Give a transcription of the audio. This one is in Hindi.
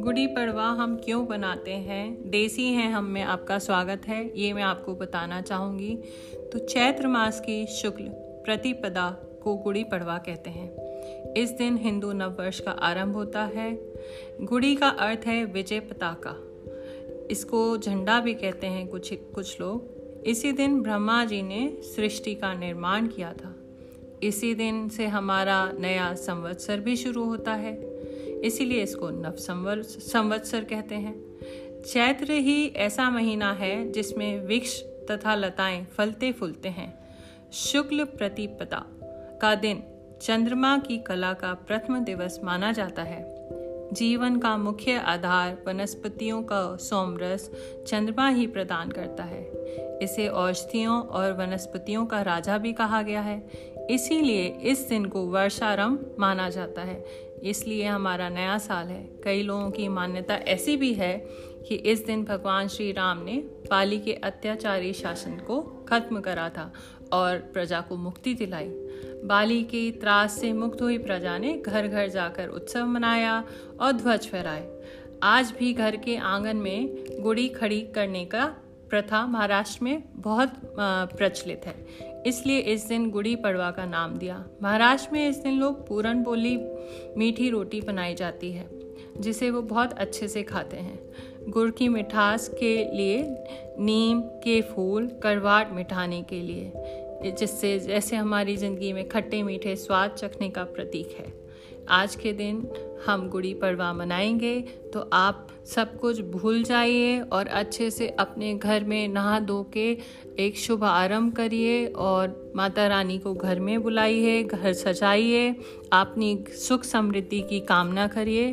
गुड़ी पड़वा हम क्यों बनाते हैं? देसी हैं हम में आपका स्वागत है। ये मैं आपको बताना चाहूँगी। तो चैत्र मास की शुक्ल प्रतिपदा को गुड़ी पड़वा कहते हैं। इस दिन हिंदू नववर्ष का आरंभ होता है। गुड़ी का अर्थ है विजय पताका। इसको झंडा भी कहते हैं कुछ कुछ लोग। इसी दिन ब्रह्मा जी ने सृष्टि का निर्माण किया था। इसी दिन से हमारा नया संवत्सर भी शुरू होता है। इसीलिए इसको नव संवत्सर कहते हैं। चैत्र ही ऐसा महीना है जिसमें वृक्ष तथा लताएँ फलते फूलते हैं। शुक्ल प्रतिपदा का दिन चंद्रमा की कला का प्रथम दिवस माना जाता है। जीवन का मुख्य आधार वनस्पतियों का सोमरस चंद्रमा ही प्रदान करता है। इसे औषधियों और वनस्पतियों का राजा भी कहा गया है। इसीलिए इस दिन को वर्षारंभ माना जाता है। इसलिए हमारा नया साल है। कई लोगों की मान्यता ऐसी भी है कि इस दिन भगवान श्री राम ने पाली के अत्याचारी शासन को खत्म करा था और प्रजा को मुक्ति दिलाई। बाली के त्रास से मुक्त हुई प्रजा ने घर घर जाकर उत्सव मनाया और ध्वज फहराए। आज भी घर के आँगन में गुड़ी खड़ी करने का प्रथा महाराष्ट्र में बहुत प्रचलित है। इसलिए इस दिन गुड़ी पड़वा का नाम दिया। महाराष्ट्र में इस दिन लोग पूरन बोली, मीठी रोटी बनाई जाती है, जिसे वो बहुत अच्छे से खाते हैं। गुड़ की मिठास के लिए नीम के फूल करवाट मिठाने के लिए, जिससे, जैसे हमारी ज़िंदगी में खट्टे मीठे स्वाद चखने का प्रतीक है। आज के दिन हम गुड़ी पड़वा मनाएँगे तो आप सब कुछ भूल जाइए और अच्छे से अपने घर में नहा धो के एक शुभ आरंभ करिए और माता रानी को घर में बुलाइए, घर सजाइए, अपनी सुख समृद्धि की कामना करिए।